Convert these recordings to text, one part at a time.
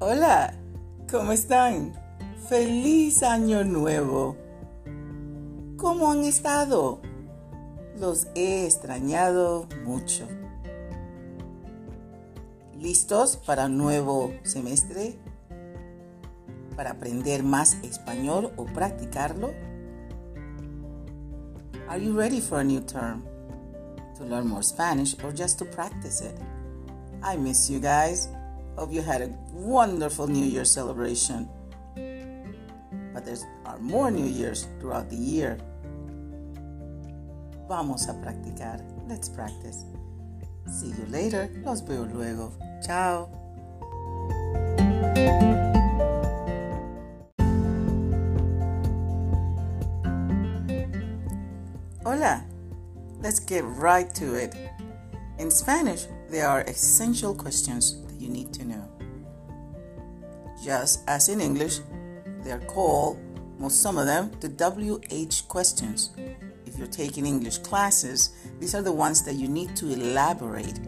Hola, ¿cómo están? Feliz año nuevo. ¿Cómo han estado? Los he extrañado mucho. ¿Listos para un nuevo semestre? ¿Para aprender más español o practicarlo? Are you ready for a new term? To learn more Spanish or just to practice it? I miss you guys. Hope you had a wonderful New Year celebration. But there are more New Years throughout the year. Vamos a practicar. Let's practice. See you later. Los veo luego. Chao. Hola. Let's get right to it. In Spanish, there are essential questions you need to know. Just as in English, they're called, most some of them, the WH questions. If you're taking English classes, these are the ones that you need to elaborate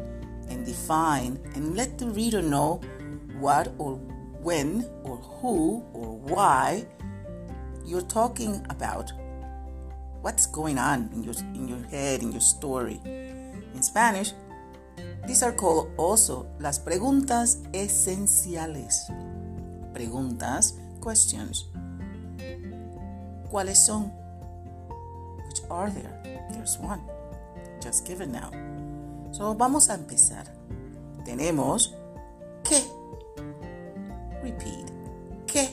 and define and let the reader know what or when or who or why you're talking about. What's going on in your in your head in your story? In Spanish, these are called also las preguntas esenciales. Preguntas, questions. ¿Cuáles son? Which are there? There's one. Just give it now. So vamos a empezar. Tenemos ¿qué? Repeat. ¿Qué?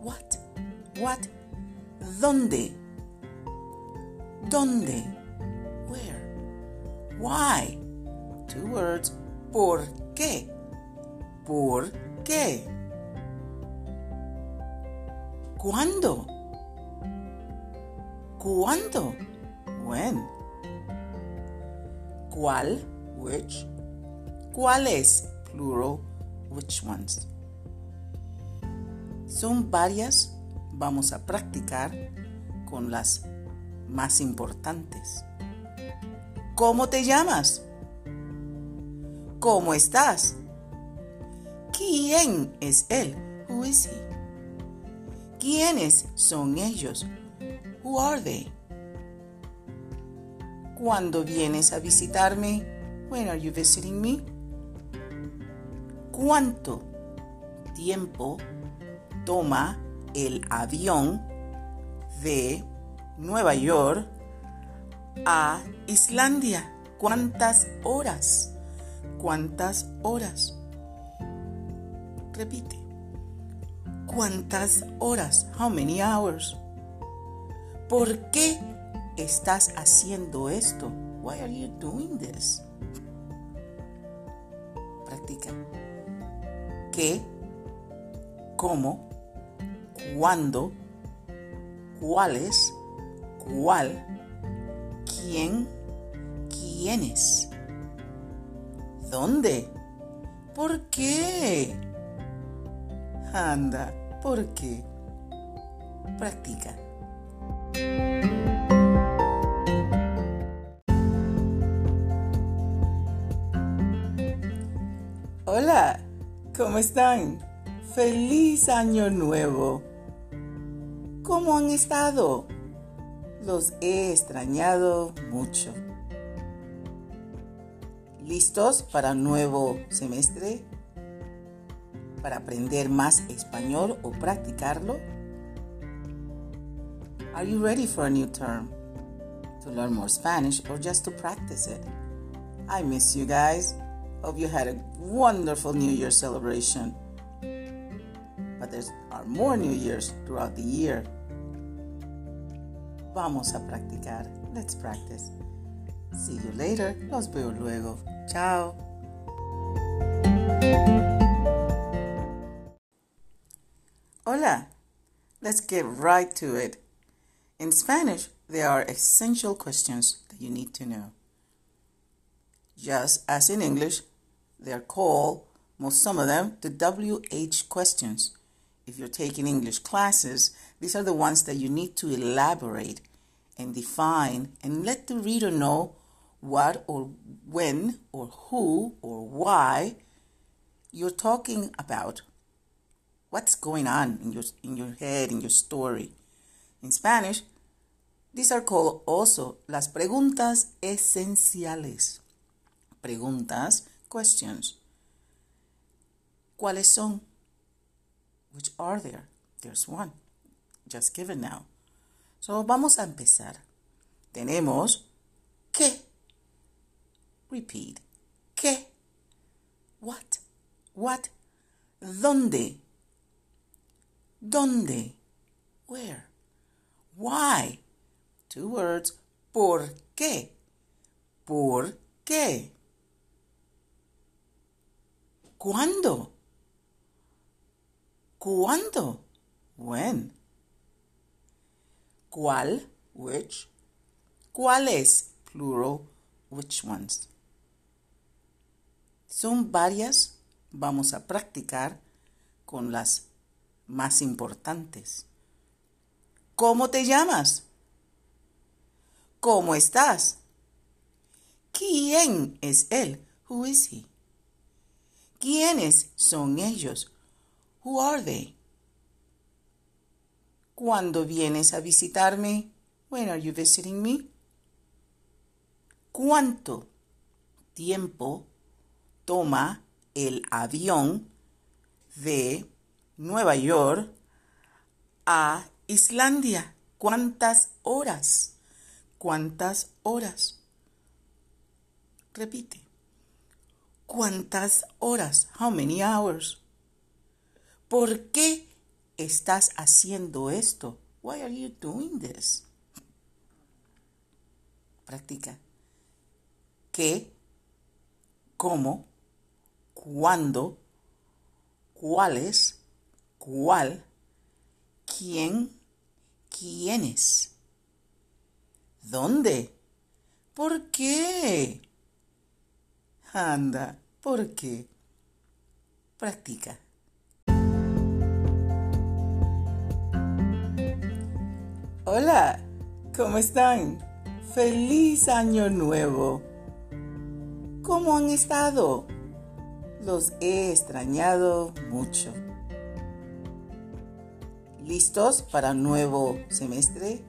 What? What? ¿Dónde? ¿Dónde? Where? Why? Two words. ¿Por qué? ¿Por qué? ¿Cuándo? ¿Cuándo? When? ¿Cuál? Which? ¿Cuáles? Plural. Which ones? Son varias. Vamos a practicar con las más importantes. ¿Cómo te llamas? ¿Cómo estás? ¿Quién es él? Who is he? ¿Quiénes son ellos? Who are they? ¿Cuándo vienes a visitarme? When are you visiting me? ¿Cuánto tiempo toma el avión de Nueva York a Islandia? ¿Cuántas horas? ¿Cuántas horas? Repite. ¿Cuántas horas? How many hours? ¿Por qué estás haciendo esto? Why are you doing this? Practica. ¿Qué? ¿Cómo? ¿Cuándo? ¿Cuáles? ¿Cuál? ¿Quién? ¿Quiénes? ¿Dónde? ¿Por qué? Anda, ¿por qué? Practica. Hola, ¿cómo están? Feliz año nuevo. ¿Cómo han estado? Los he extrañado mucho. ¿Listos para un nuevo semestre? ¿Para aprender más español o practicarlo? Are you ready for a new term? To learn more Spanish or just to practice it? I miss you guys. Hope you had a wonderful New Year celebration. But there are more New Years throughout the year. Vamos a practicar. Let's practice. See you later. Los veo luego. Chao. Hola. Let's get right to it. In Spanish, there are essential questions that you need to know. Just as in English, they're called, most some of them, the WH questions. If you're taking English classes, these are the ones that you need to elaborate and define and let the reader know what or when or who or why you're talking about what's going on in your, in your head, in your story. In Spanish, these are called also las preguntas esenciales. Preguntas, questions. ¿Cuáles son? Which are there? There's one. Just given now. So vamos a empezar. Tenemos ¿qué? Repeat. ¿Qué? What? What? ¿Dónde? ¿Dónde? Where? Why? Two words. ¿Por qué? ¿Por qué? ¿Cuándo? ¿Cuándo? When? ¿Cuál? Which? ¿Cuáles? Plural. Which ones? Son varias. Vamos a practicar con las más importantes. ¿Cómo te llamas? ¿Cómo estás? ¿Quién es él? Who is he? ¿Quiénes son ellos? Who are they? ¿Cuándo vienes a visitarme? When are you visiting me? ¿Cuánto tiempo toma el avión de Nueva York a Islandia? ¿Cuántas horas? ¿Cuántas horas? Repite. ¿Cuántas horas? How many hours? ¿Por qué estás haciendo esto? Why are you doing this? Practica. ¿Qué? ¿Cómo? ¿Cuándo? ¿Cuáles? ¿Cuál? ¿Quién? ¿Quiénes? ¿Dónde? ¿Por qué? Anda, ¿por qué? Practica. Hola, ¿cómo están? Feliz año nuevo. ¿Cómo han estado? Los he extrañado mucho. ¿Listos para un nuevo semestre?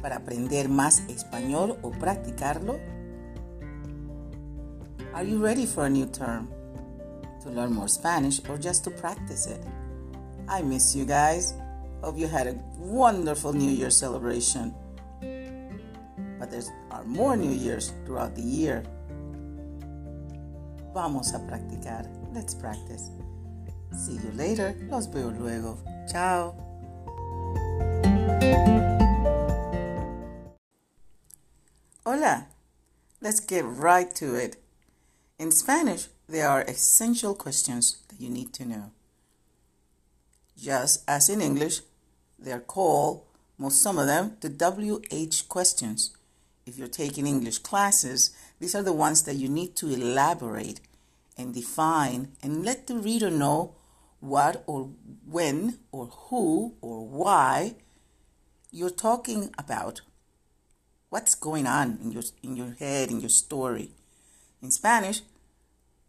¿Para aprender más español o practicarlo? Are you ready for a new term? To learn more Spanish or just to practice it? I miss you guys. Hope you had a wonderful New Year celebration. But there are more New Years throughout the year. Vamos a practicar. Let's practice. See you later. Los veo luego. Chao. Hola. Let's get right to it. In Spanish, there are essential questions that you need to know. Just as in English, they're called, most some of them, the WH questions. If you're taking English classes, these are the ones that you need to elaborate and define and let the reader know what or when or who or why you're talking about. What's going on in your in your head in your story. In spanish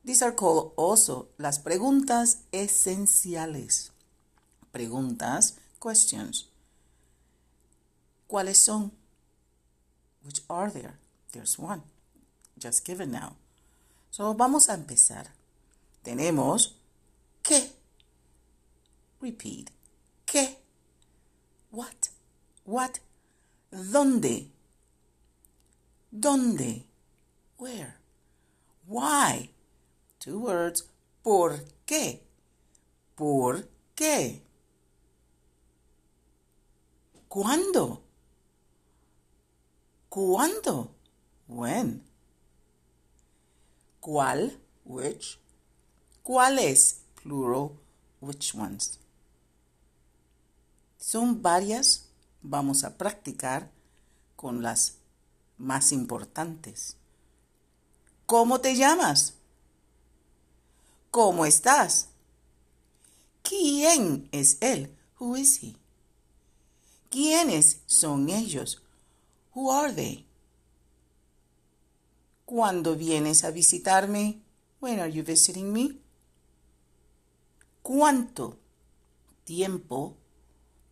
these are called also las preguntas esenciales. Preguntas questions. Cuáles son? Which are there? There's one. Just given now so vamos a empezar tenemos qué Repeat. ¿Qué? What? What? ¿Dónde? ¿Dónde? Where? Why? Two words. ¿Por qué? ¿Por qué? ¿Cuándo? ¿Cuándo? When? ¿Cuál? Which? ¿Cuáles? Plural. Which ones? Son varias, vamos a practicar con las más importantes. ¿Cómo te llamas? ¿Cómo estás? ¿Quién es él? Who is he? ¿Quiénes son ellos? Who are they? ¿Cuándo vienes a visitarme? When are you visiting me? ¿Cuánto tiempo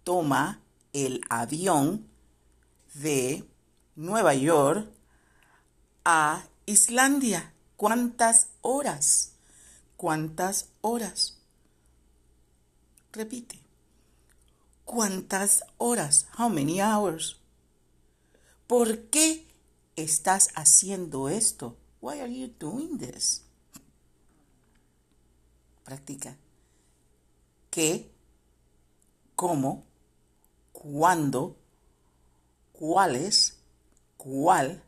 toma el avión de Nueva York a Islandia? ¿Cuántas horas? ¿Cuántas horas? Repite. ¿Cuántas horas? How many hours? ¿Por qué estás haciendo esto? Why are you doing this? Practica. ¿Qué? ¿Cómo? ¿Cuándo? ¿Cuáles? ¿Cuál?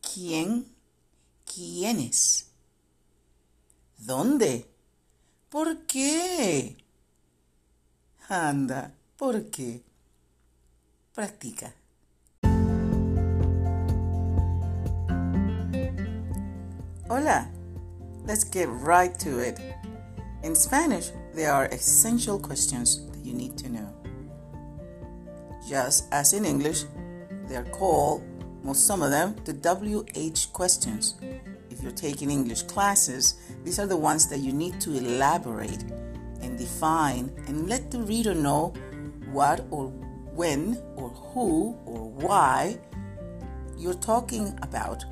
¿Quién? ¿Quiénes? ¿Dónde? ¿Por qué? Anda, ¿por qué? Practica. Hola, let's get right to it. In Spanish, there are essential questions that you need to know. Just as in English, they are called, most some of them, the WH questions. If you're taking English classes, these are the ones that you need to elaborate and define and let the reader know what or when or who or why you're talking about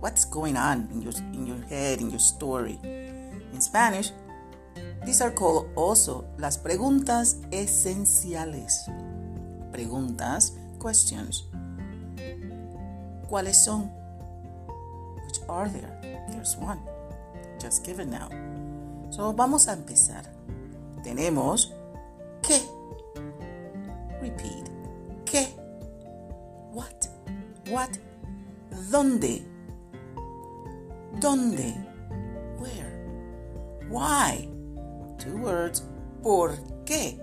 what's going on in your in your head in your story in spanish these are called also las preguntas esenciales preguntas questions cuáles son which are there there's one just give it now So, vamos a empezar. Tenemos qué. Repeat. ¿Qué? What? What? ¿Dónde? ¿Dónde? Where? Why? Two words. ¿Por qué?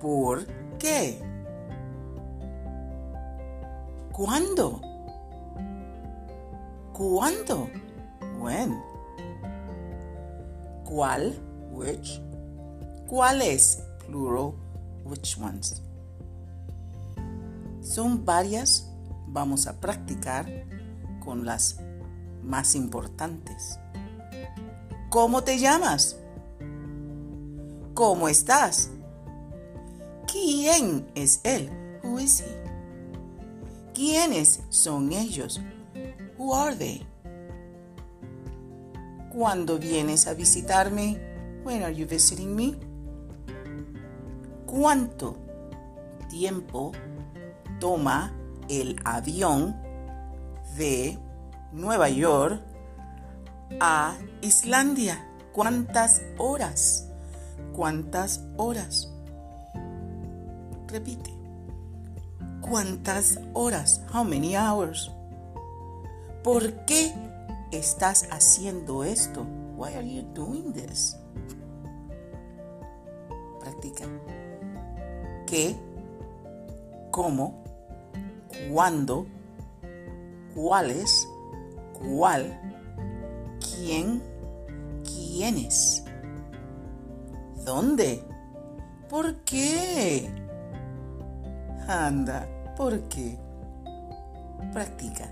¿Por qué? ¿Cuándo? ¿Cuándo? When? ¿Cuál? Which? ¿Cuáles? Plural. Which ones? Son varias. Vamos a practicar con las más importantes. ¿Cómo te llamas? ¿Cómo estás? ¿Quién es él? Who is he? ¿Quiénes son ellos? Who are they? ¿Cuándo vienes a visitarme? When are you visiting me? ¿Cuánto tiempo toma el avión de Nueva York a Islandia? ¿Cuántas horas? ¿Cuántas horas? Repite. ¿Cuántas horas? How many hours? ¿Por qué estás haciendo esto? Why are you doing this? Practica. ¿Qué? ¿Cómo? ¿Cuándo? ¿Cuáles? ¿Cuál? ¿Quién? ¿Quiénes? ¿Dónde? ¿Por qué? Anda, ¿por qué? Practica.